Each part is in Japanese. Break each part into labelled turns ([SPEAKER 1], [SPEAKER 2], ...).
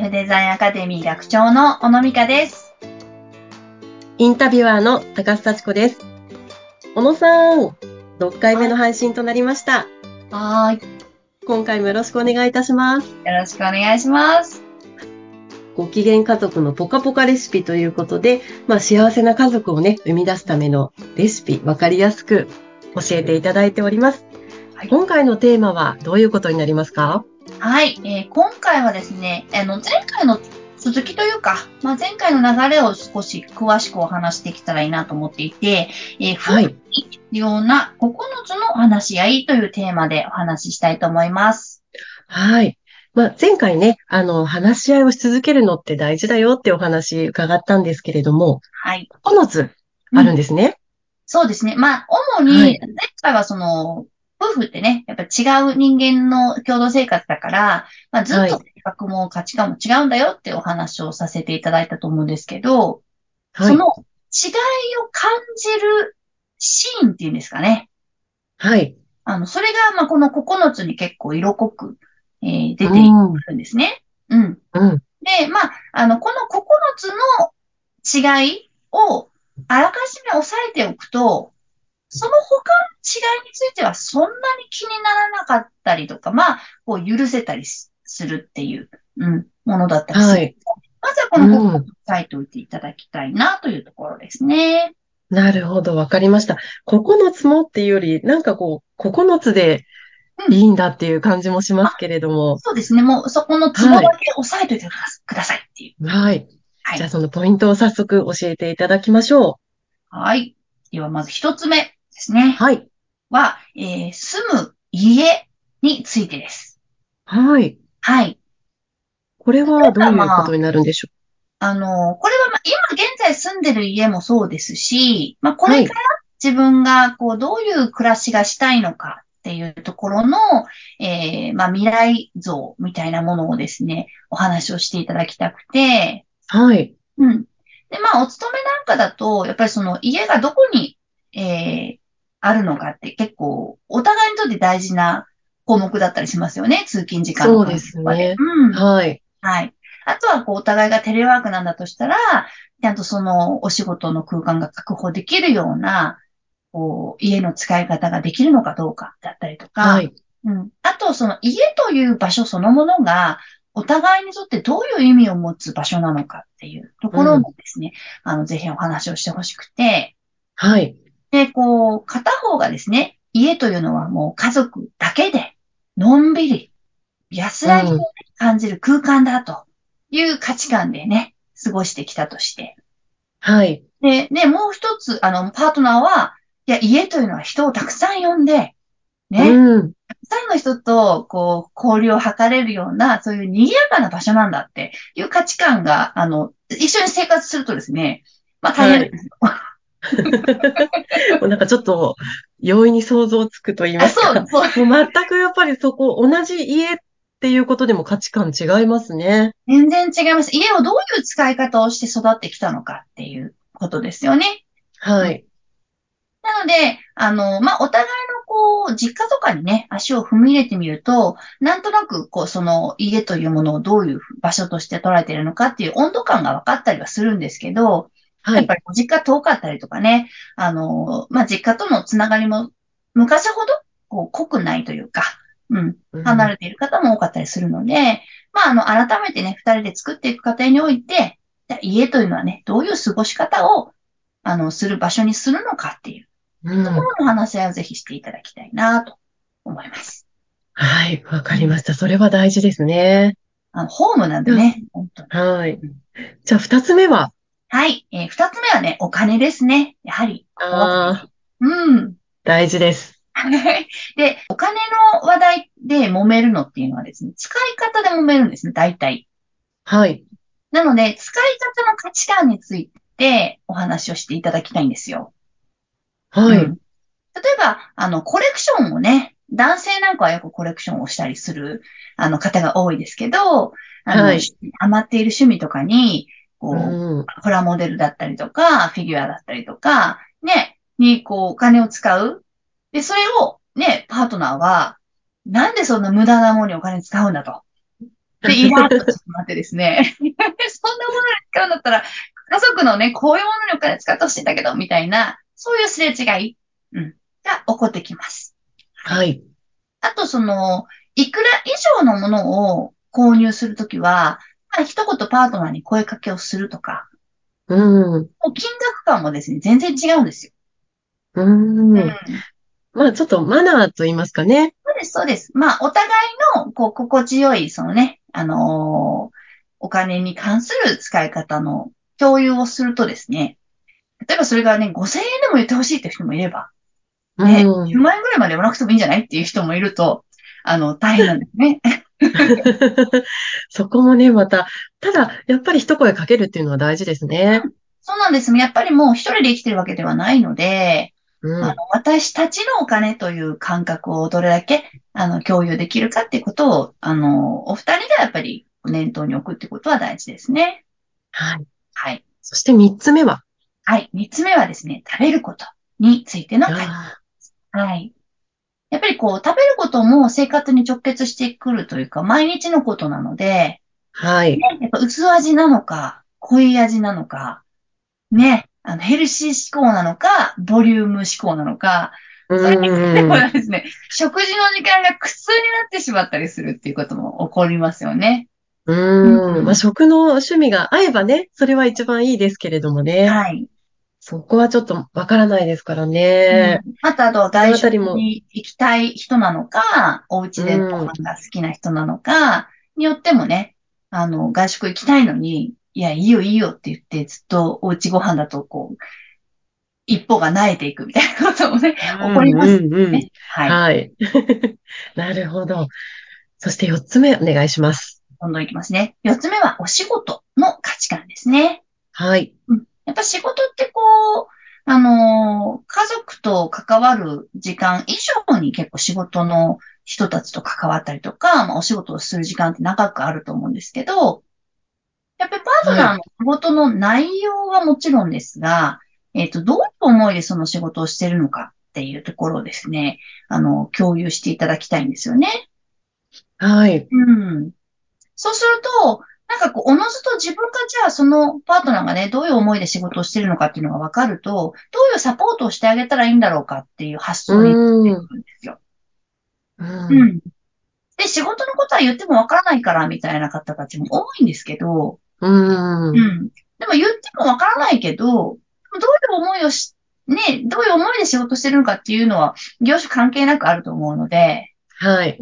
[SPEAKER 1] イフデザインアカデミー学長の小野美香です。
[SPEAKER 2] インタビュアーの高須幸子です。小野さん、6回目の配信となりました。
[SPEAKER 1] はーい。
[SPEAKER 2] 今回もよろしくお願いいたします。
[SPEAKER 1] よろしくお願いします。
[SPEAKER 2] ご機嫌家族のポカポカレシピということで、まあ幸せな家族をね、生み出すためのレシピ、わかりやすく教えていただいております。
[SPEAKER 1] はい
[SPEAKER 2] 今回のテーマはどういうことになりますか？
[SPEAKER 1] はい、えー今回はですね、あの、前回の続きというか、まあ、前回の流れを少し詳しくお話してきたらいいなと思っていて、えー、
[SPEAKER 2] はい。
[SPEAKER 1] 夫婦に必要な9つの話し合いというテーマでお話ししたいと思います。
[SPEAKER 2] はい。まあ、前回ね、あの、話し合いをし続けるのって大事だよってお話伺ったんですけれども、
[SPEAKER 1] はい。
[SPEAKER 2] 9つあるんですね。
[SPEAKER 1] そうですね。まあ、主に、
[SPEAKER 2] はい
[SPEAKER 1] 前回はその、夫婦ってね、やっぱ違う人間の共同生活だから、まあ、ずっと
[SPEAKER 2] はい
[SPEAKER 1] 性格も価値観も違うんだよってお話をさせていただいたと思うんですけど、
[SPEAKER 2] はい。
[SPEAKER 1] その違いを感じるシーンっていうんですかね。
[SPEAKER 2] はい。
[SPEAKER 1] あの、それが、まあ、この9つに結構色濃く、えー出てく
[SPEAKER 2] うん。
[SPEAKER 1] るんですね。うん。
[SPEAKER 2] うん。
[SPEAKER 1] で、まあ、あの、この9つの違いをあらかじめ押さえておくと、その他の違いについてはそんなに気にならなかったりとか、まあ、こう許せたりすするっていう、うん、ものだったりする。
[SPEAKER 2] はい。
[SPEAKER 1] まずはこの9つ
[SPEAKER 2] うん。
[SPEAKER 1] 押さえておいていただきたいなというところですね。
[SPEAKER 2] なるほど、わかりました。9つもっていうより、なんかこう、9つで
[SPEAKER 1] うん
[SPEAKER 2] いいんだっていう感じもしますけれども。
[SPEAKER 1] そうですね。もうそこのツボだけ押さえておいてくださいっていう。
[SPEAKER 2] はい。
[SPEAKER 1] はい
[SPEAKER 2] じゃあ。そのポイントを早速教えていただきましょ
[SPEAKER 1] はい。では、まず一つ目ですね
[SPEAKER 2] う。。はい。
[SPEAKER 1] は、えー住む家についてです。
[SPEAKER 2] はい。
[SPEAKER 1] はい。
[SPEAKER 2] これはどういうことになるんでしょ
[SPEAKER 1] あの、これはまあ今現在住んでる家もそうですし、まあこれから自分がこうどういう暮らしがしたいのかっていうところの、えーまあ未来像みたいなものをですね、お話をしていただきたくて、
[SPEAKER 2] うはい。
[SPEAKER 1] うん。で、まあお勤めなんかだと、やっぱりその家がどこに、えーあるのかって結構お互いにとって大事な項目だったりしますよね、通勤時間の
[SPEAKER 2] そうですね
[SPEAKER 1] うん。
[SPEAKER 2] はい。
[SPEAKER 1] はい。あとは、こう、お互いがテレワークなんだとしたら、ちゃんとそのお仕事の空間が確保できるような、こう、家の使い方ができるのかどうかだったりとか、
[SPEAKER 2] はい。
[SPEAKER 1] うん。あと、その家という場所そのものが、お互いにとってどういう意味を持つ場所なのかっていうところもですね、あの、ぜひお話をしてほしくて、
[SPEAKER 2] はい。
[SPEAKER 1] で、こう、片方がですね、家というのはもう家族だけで、のんびり、安らぎをね感じる空間だという価値観でね、過ごしてきたとして。
[SPEAKER 2] はい。
[SPEAKER 1] で、ね、もう一つ、あの、パートナーは、いや、家というのは人をたくさん呼んで、ね、
[SPEAKER 2] うん。
[SPEAKER 1] たくさんの人と、こう、交流を図れるような、そういう賑やかな場所なんだっていう価値観が、あの、一緒に生活するとですね、まあ大変ですよ。
[SPEAKER 2] もうなんかちょっと、容易に想像つくと言い
[SPEAKER 1] あ、
[SPEAKER 2] ますか。
[SPEAKER 1] そう、そう。
[SPEAKER 2] もう全くやっぱりそこ、同じ家っていうことでも価値観違いますね。
[SPEAKER 1] 全然違います。家をどういう使い方をして育ってきたのかっていうことですよね。
[SPEAKER 2] はい。
[SPEAKER 1] なので、あの、まあ、お互いのこう、実家とかにね、足を踏み入れてみると、なんとなく、こう、その家というものをどういう場所として捉えているのかっていう温度感が分かったりはするんですけど、
[SPEAKER 2] はい
[SPEAKER 1] やっぱ。りご実家遠かったりとかね、あの、まあ、実家とのつながりも昔ほど、こう、濃くないというか、うん、離れている方も多かったりするので、まあ、あの、改めてね、二人で作っていく過程において、家というのはね、どういう過ごし方を、あの、する場所にするのかっていう
[SPEAKER 2] うん
[SPEAKER 1] ところの話し合いをぜひしていただきたいなと思います。
[SPEAKER 2] はい。わかりました。それは大事ですね。
[SPEAKER 1] あの、ホームなんでね、本当に。
[SPEAKER 2] はい。じゃあ、二つ目は？
[SPEAKER 1] はい。えー二つ目はね、お金ですね。やはり。
[SPEAKER 2] ああ、
[SPEAKER 1] うん。
[SPEAKER 2] 大事です。
[SPEAKER 1] で、お金の話題で揉めるのっていうのはですね、使い方で揉めるんですね、大体。
[SPEAKER 2] はい。
[SPEAKER 1] なので、使い方の価値観についてお話をしていただきたいんですよ。
[SPEAKER 2] はい。
[SPEAKER 1] うん例えば、あの、コレクションをね、男性なんかはよくコレクションをしたりする、あの、方が多いですけど、あの、
[SPEAKER 2] はい
[SPEAKER 1] ハマっている趣味とかに、こう、
[SPEAKER 2] うん。
[SPEAKER 1] プラモデルだったりとか、フィギュアだったりとか、ね、に、こう、お金を使う。で、それを、ね、パートナーは、なんでそんな無駄なものにお金使うんだと。で、イラッとしてってですね、そんなものに使うんだったら、家族のね、こういうものにお金使ってほしいんだけど、みたいな、そういうすれ違い、うん、が起こってきます。
[SPEAKER 2] はい。
[SPEAKER 1] あと、その、いくら以上のものを購入するときは、まあ、一言パートナーに声かけをするとか、
[SPEAKER 2] うん。
[SPEAKER 1] もう金額感もですね、全然違うんですよ。
[SPEAKER 2] うん。
[SPEAKER 1] うん
[SPEAKER 2] まあ、ちょっとマナーと言いますかね。
[SPEAKER 1] そうです、そうです。まあ、お互いの、こう、心地よい、そのね、あのーお金に関する使い方の共有をするとですね、例えばそれがね、5000円でも言ってほしいって人もいれば、ね、
[SPEAKER 2] うん
[SPEAKER 1] 10万円ぐらいまで言わなくてもいいんじゃないっていう人もいると、あの、大変なんですね。
[SPEAKER 2] そこもね、また、ただ、やっぱり一声かけるっていうのは大事ですね。
[SPEAKER 1] そうなんです。やっぱりもう一人で生きてるわけではないので、
[SPEAKER 2] うん。
[SPEAKER 1] あの私たちのお金という感覚をどれだけあの共有できるかっていうことを、あの、お二人がやっぱり念頭に置くってことは大事ですね。
[SPEAKER 2] はい。
[SPEAKER 1] はい。
[SPEAKER 2] そして三つ目は？
[SPEAKER 1] はい。三つ目はですね、食べることについての会
[SPEAKER 2] あ
[SPEAKER 1] はい。やっぱりこう、食べることも生活に直結してくるというか、毎日のことなので、
[SPEAKER 2] ーはい。
[SPEAKER 1] やっぱ薄味なのか、濃い味なのか、ね、あの、ヘルシー志向なのか、ボリューム志向なのか、
[SPEAKER 2] う
[SPEAKER 1] それにでも
[SPEAKER 2] ん。
[SPEAKER 1] ですね、食事の時間が苦痛になってしまったりするっていうことも起こりますよね。
[SPEAKER 2] うん。まあ、食の趣味が合えばね、それは一番いいですけれどもね。
[SPEAKER 1] はい。
[SPEAKER 2] そこはちょっとわからないですからね。
[SPEAKER 1] うんあと、あと、外食に行きたい人なのか、お家でご飯が好きな人なのか、によってもね、あの、外食行きたいのに、いや、いいよいいよって言って、ずっとお家ご飯だと、こう、一歩が萎えていくみたいなこともね、起こります
[SPEAKER 2] うんうんうん
[SPEAKER 1] ね。はい。
[SPEAKER 2] はい。なるほど。そして四つ目お願いします。
[SPEAKER 1] どんどんいきますね。四つ目は、お仕事の価値観ですね。
[SPEAKER 2] はい。
[SPEAKER 1] やっぱ仕事ってこう、あのー家族と関わる時間以上に結構仕事の人たちと関わったりとか、まあ、お仕事をする時間って長くあると思うんですけど、やっぱりパートナーの仕事の内容はもちろんですが、えっと、どういう思いでその仕事をしているのかっていうところをですね、あの、共有していただきたいんですよね。
[SPEAKER 2] はい。
[SPEAKER 1] うん。そうすると、なんかこう、おのずと自分がじゃあそのパートナーがね、どういう思いで仕事をしてるのかっていうのが分かると、どういうサポートをしてあげたらいいんだろうかっていう発想になってくるんですよ。
[SPEAKER 2] う。
[SPEAKER 1] うんん。で、仕事のことは言っても分からないからみたいな方たちも多いんですけど、
[SPEAKER 2] うん。
[SPEAKER 1] うん。でも言っても分からないけど、どういう思いをし、ね、どういう思いで仕事してるのかっていうのは、業種関係なくあると思うので、
[SPEAKER 2] はい。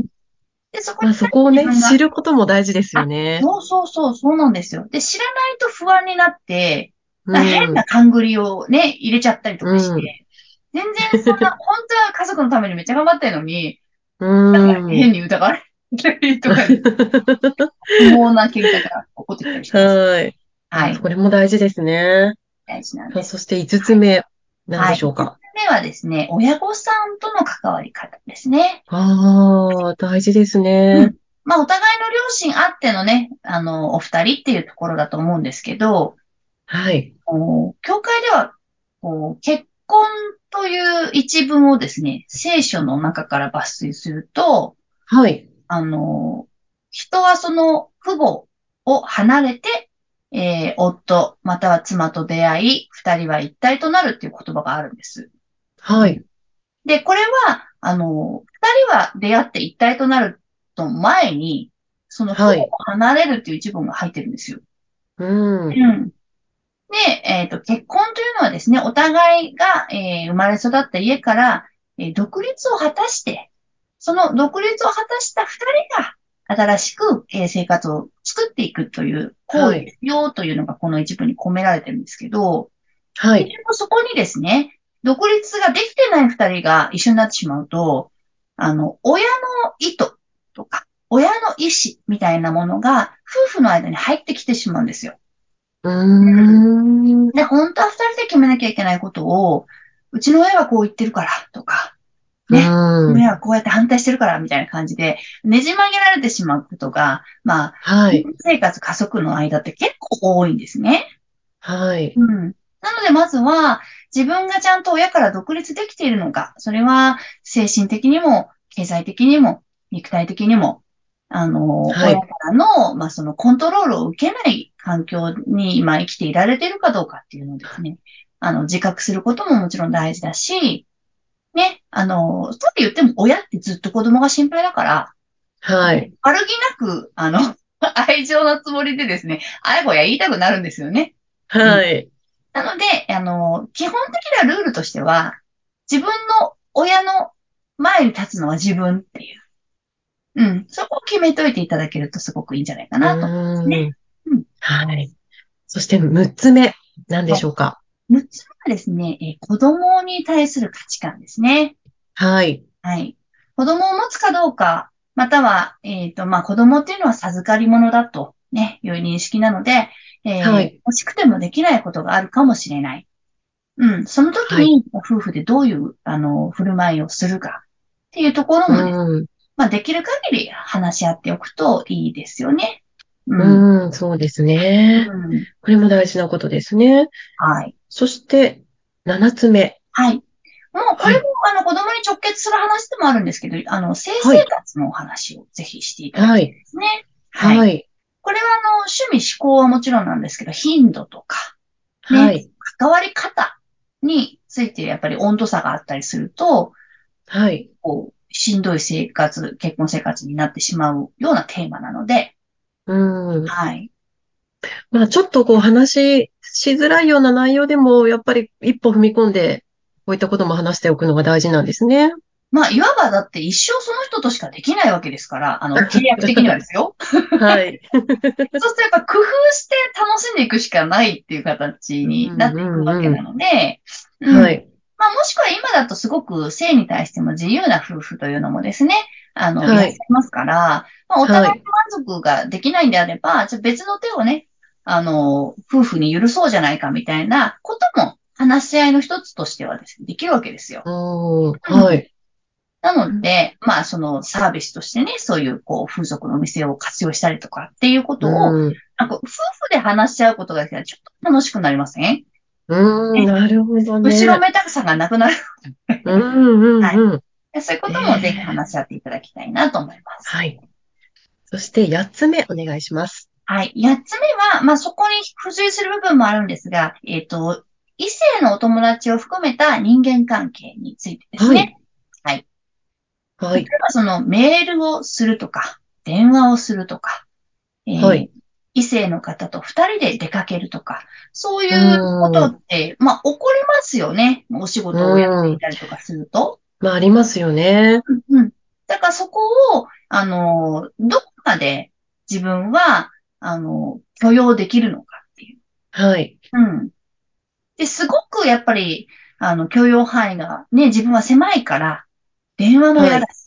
[SPEAKER 1] で、そこ
[SPEAKER 2] まあ、
[SPEAKER 1] に
[SPEAKER 2] そこをね知ることも大事ですよね。
[SPEAKER 1] そうそうそう、そうなんですよ。で、知らないと不安になって、
[SPEAKER 2] う
[SPEAKER 1] な変
[SPEAKER 2] ん
[SPEAKER 1] な。勘繰りをね、入れちゃったりとかして、
[SPEAKER 2] うん
[SPEAKER 1] 全然そんな、本当は家族のためにめっちゃ頑張ってるのに、
[SPEAKER 2] うん。
[SPEAKER 1] 変に疑われたりとか、不毛な喧嘩が起こってきたりします。
[SPEAKER 2] はい。
[SPEAKER 1] はい。
[SPEAKER 2] これも大事ですね。
[SPEAKER 1] 大事なんです。
[SPEAKER 2] そして五つ目、何でしょうか。
[SPEAKER 1] はい。5つ目はですね、親御さんとの関わり方ですね。
[SPEAKER 2] ああ、大事です
[SPEAKER 1] う
[SPEAKER 2] ね
[SPEAKER 1] ん。まあ、お互いの両親あってのね、あの、お二人っていうところだと思うんですけど、
[SPEAKER 2] はい。
[SPEAKER 1] こう教会では、こう、結婚という一文をですね、聖書の中から抜粋すると、
[SPEAKER 2] はい。
[SPEAKER 1] あの、人はその父母を離れて、えー夫、または妻と出会い、二人は一体となるっていう言葉があるんです。
[SPEAKER 2] はい。
[SPEAKER 1] で、これは、あの、二人は出会って一体となると前に、その父母を離れるっていう一文が入ってるんですよ。
[SPEAKER 2] うん。
[SPEAKER 1] うん。で、えっと、結婚というのはですね、お互いが、えー生まれ育った家から、えー独立を果たして、その独立を果たした二人が、新しく、えー生活を作っていくという行為ですよというのがこの一部に込められてるんですけど、
[SPEAKER 2] はい。
[SPEAKER 1] そこにですね、独立ができてない二人が一緒になってしまうと、あの、親の意図とか、親の意思みたいなものが夫婦の間に入ってきてしまうんですよ。
[SPEAKER 2] うーん。
[SPEAKER 1] で、本当は二人で決めなきゃいけないことを、うちの親はこう言ってるからとか、ね
[SPEAKER 2] うん。
[SPEAKER 1] 親はこうやって反対してるからみたいな感じで、ねじ曲げられてしまうことが、まあ、
[SPEAKER 2] はい。
[SPEAKER 1] 生活家族の間って結構多いんですね。
[SPEAKER 2] はい。
[SPEAKER 1] うん。なので、まずは、自分がちゃんと親から独立できているのか、それは精神的にも、経済的にも、肉体的にも、あの、
[SPEAKER 2] はい
[SPEAKER 1] 親からの、まあ、そのコントロールを受けない環境に今生きていられているかどうかっていうのをですね、あの、自覚することももちろん大事だし、ね、あの、そう言っても親ってずっと子供が心配だから、
[SPEAKER 2] はい。
[SPEAKER 1] 悪気なく、あの、愛情のつもりでですね、あやこや言いたくなるんですよね。
[SPEAKER 2] はい。
[SPEAKER 1] なので、あの、基本的なルールとしては、自分の親の前に立つのは自分っていう。うん。そこを決めといていただけるとすごくいいんじゃないかなと。
[SPEAKER 2] うーん
[SPEAKER 1] ねうん
[SPEAKER 2] はい。そして6つ目、何でしょうか
[SPEAKER 1] ？6つ目はですね、えー子供に対する価値観ですね。
[SPEAKER 2] はい。
[SPEAKER 1] はい。子供を持つかどうか、または、えっと、まあ、子供っていうのは授かり物だと、ね、いう認識なので、えー
[SPEAKER 2] はい
[SPEAKER 1] 欲しくてもできないことがあるかもしれない。うん。その時
[SPEAKER 2] は
[SPEAKER 1] に、夫婦でどういう、あの、振る舞いをするかっていうところもね、
[SPEAKER 2] うん。
[SPEAKER 1] まあ、できる限り話し合っておくといいですよね。うん。
[SPEAKER 2] うん、そうですね。
[SPEAKER 1] うん
[SPEAKER 2] これも大事なことですね。
[SPEAKER 1] はい。
[SPEAKER 2] そして、7つ目。
[SPEAKER 1] はい。もう、これも、あの、子供に直結する話でもあるんですけど、あの、性生活のお話をぜひしていただきたい
[SPEAKER 2] はい。
[SPEAKER 1] ですね。はい。
[SPEAKER 2] はい。
[SPEAKER 1] これは、あの、趣味思考はもちろんなんですけど、頻度とか、ね
[SPEAKER 2] はい。
[SPEAKER 1] 関わり方についてやっぱり温度差があったりすると、
[SPEAKER 2] はい。
[SPEAKER 1] こう、しんどい生活、結婚生活になってしまうようなテーマなので、
[SPEAKER 2] うん。
[SPEAKER 1] はい。
[SPEAKER 2] まあ、ちょっとこう話しづらいような内容でも、やっぱり一歩踏み込んで、こういったことも話しておくのが大事なんですね。
[SPEAKER 1] まあ、いわばだって一生その人としかできないわけですから、あの、契約的にはですよ。
[SPEAKER 2] はい。
[SPEAKER 1] そうするとやっぱ工夫して楽しんでいくしかないっていう形になっていくわけなので、うん
[SPEAKER 2] はい。
[SPEAKER 1] まあ、もしくは今だとすごく性に対しても自由な夫婦というのもですね、あの、
[SPEAKER 2] はい
[SPEAKER 1] いらっしゃいますから、まあ、お互い満足ができないんであれば、じゃあ別の手をね、あの、夫婦に許そうじゃないかみたいなことも話し合いの一つとしてはですね、できるわけですよ。
[SPEAKER 2] うん。はい。
[SPEAKER 1] なので、まあ、そのサービスとしてね、そういう、こう、風俗のお店を活用したりとかっていうことを、
[SPEAKER 2] うん。
[SPEAKER 1] なんか夫婦で話し合うことができたらちょっと楽しくなりません？
[SPEAKER 2] うん、なるほどね。
[SPEAKER 1] 後ろめたくさがなくなる。
[SPEAKER 2] うん、うん、
[SPEAKER 1] はい
[SPEAKER 2] うん。
[SPEAKER 1] そういうこともぜひ話し合っていただきたいなと思います。
[SPEAKER 2] はい。そして、8つ目、お願いします。
[SPEAKER 1] はい。八つ目は、まあ、そこに付随する部分もあるんですが、えっ、と、異性のお友達を含めた人間関係についてですね。
[SPEAKER 2] はい。
[SPEAKER 1] 例えばそのメールをするとか、電話をするとか、えー
[SPEAKER 2] はい
[SPEAKER 1] 異性の方と二人で出かけるとか、そういうことって、まあ、起こりますよね。お仕事をやっていたりとかすると。
[SPEAKER 2] まあ、ありますよね。
[SPEAKER 1] うんうん。だからそこを、あの、どこまで自分は、あの、許容できるのかっていう。
[SPEAKER 2] はい。
[SPEAKER 1] うん。で、すごくやっぱり、あの、許容範囲がね、自分は狭いから、電話も嫌だし、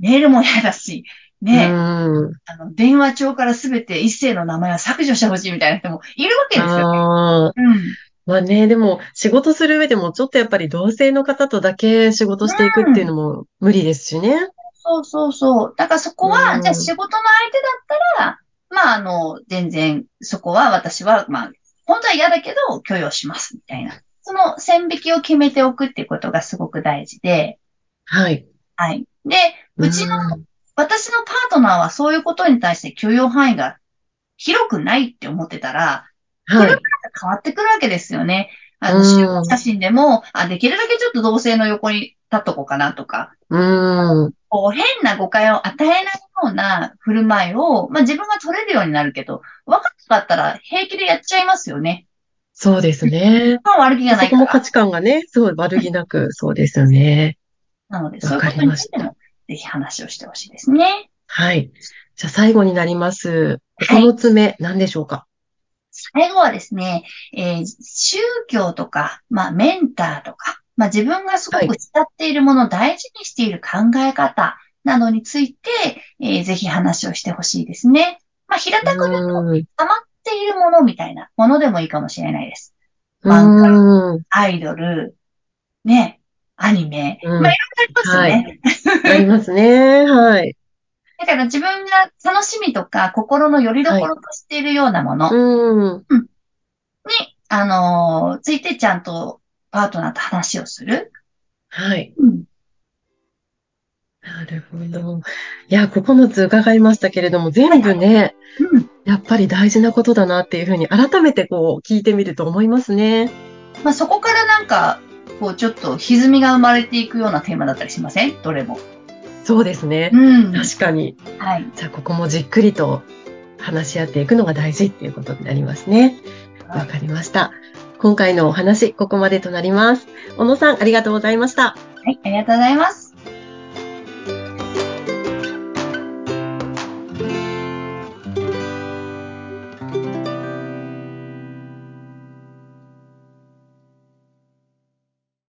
[SPEAKER 1] メールも嫌だし、ね、
[SPEAKER 2] うん。
[SPEAKER 1] あの、電話帳からすべて一斉の名前は削除してほしいみたいな人もいるわけですよね。うん。
[SPEAKER 2] まあね、でも、仕事する上でも、ちょっとやっぱり同性の方とだけ仕事していくっていうのも無理ですしね。
[SPEAKER 1] そうそうそう。だからそこは、
[SPEAKER 2] うん
[SPEAKER 1] じゃあ仕事の相手だったら、まあ、あの、全然、そこは私は、まあ、本当は嫌だけど、許容します、みたいな。その線引きを決めておくっていうことがすごく大事で、
[SPEAKER 2] はい。
[SPEAKER 1] はい。で、うちの、
[SPEAKER 2] うん
[SPEAKER 1] 私のパートナーはそういうことに対して許容範囲が広くないって思ってたら、
[SPEAKER 2] はい。
[SPEAKER 1] 変わってくるわけですよね。あの、
[SPEAKER 2] うん
[SPEAKER 1] 集合写真でも、あ、できるだけちょっと同性の横に立っとこうかなとか、
[SPEAKER 2] うん。
[SPEAKER 1] こう、変な誤解を与えないような振る舞いを、まあ自分が取れるようになるけど、若かったら平気でやっちゃいますよね。
[SPEAKER 2] そうですね。
[SPEAKER 1] まあ悪気がないから。
[SPEAKER 2] そこも価値観がね、すごい悪気なく、そうですよね。
[SPEAKER 1] なので、
[SPEAKER 2] わ
[SPEAKER 1] そういうこと
[SPEAKER 2] かりました
[SPEAKER 1] についても、ぜひ話をしてほしいですね。
[SPEAKER 2] はい。じゃあ最後になります。
[SPEAKER 1] はい
[SPEAKER 2] 9つ目、何でしょうか？
[SPEAKER 1] 最後はですね、えー宗教とか、まあメンターとか、まあ自分がすごく慕っているもの、大事にしている考え方などについて、えーぜひ話をしてほしいですね。まあ平たく言うと、
[SPEAKER 2] うん。
[SPEAKER 1] 溜まっているものみたいなものでもいいかもしれないです。
[SPEAKER 2] う
[SPEAKER 1] 漫画
[SPEAKER 2] ん。
[SPEAKER 1] アイドル、ね、アニメ、
[SPEAKER 2] うん
[SPEAKER 1] まあいろいろありますよね。
[SPEAKER 2] ありますね。はい。
[SPEAKER 1] だから自分が楽しみとか心の拠り所としているようなものに、
[SPEAKER 2] うん。
[SPEAKER 1] あのーついてちゃんとパートナーと話をする。
[SPEAKER 2] はい。
[SPEAKER 1] うん。
[SPEAKER 2] なるほど。いや、9つ伺いましたけれども、全部ね、
[SPEAKER 1] うん。
[SPEAKER 2] やっぱり大事なことだなっていうふうに改めてこう聞いてみると思いますね。
[SPEAKER 1] まあ、そこからなんか、こう、ちょっと歪みが生まれていくようなテーマだったりしません？どれも。
[SPEAKER 2] そうですね。
[SPEAKER 1] うん。
[SPEAKER 2] 確かに。
[SPEAKER 1] はい。
[SPEAKER 2] じゃあここもじっくりと話し合っていくのが大事っていうことになりますね。わかりました。今回のお話、ここまでとなります。小野さん、ありがとうございました。
[SPEAKER 1] はい、ありがとうございます。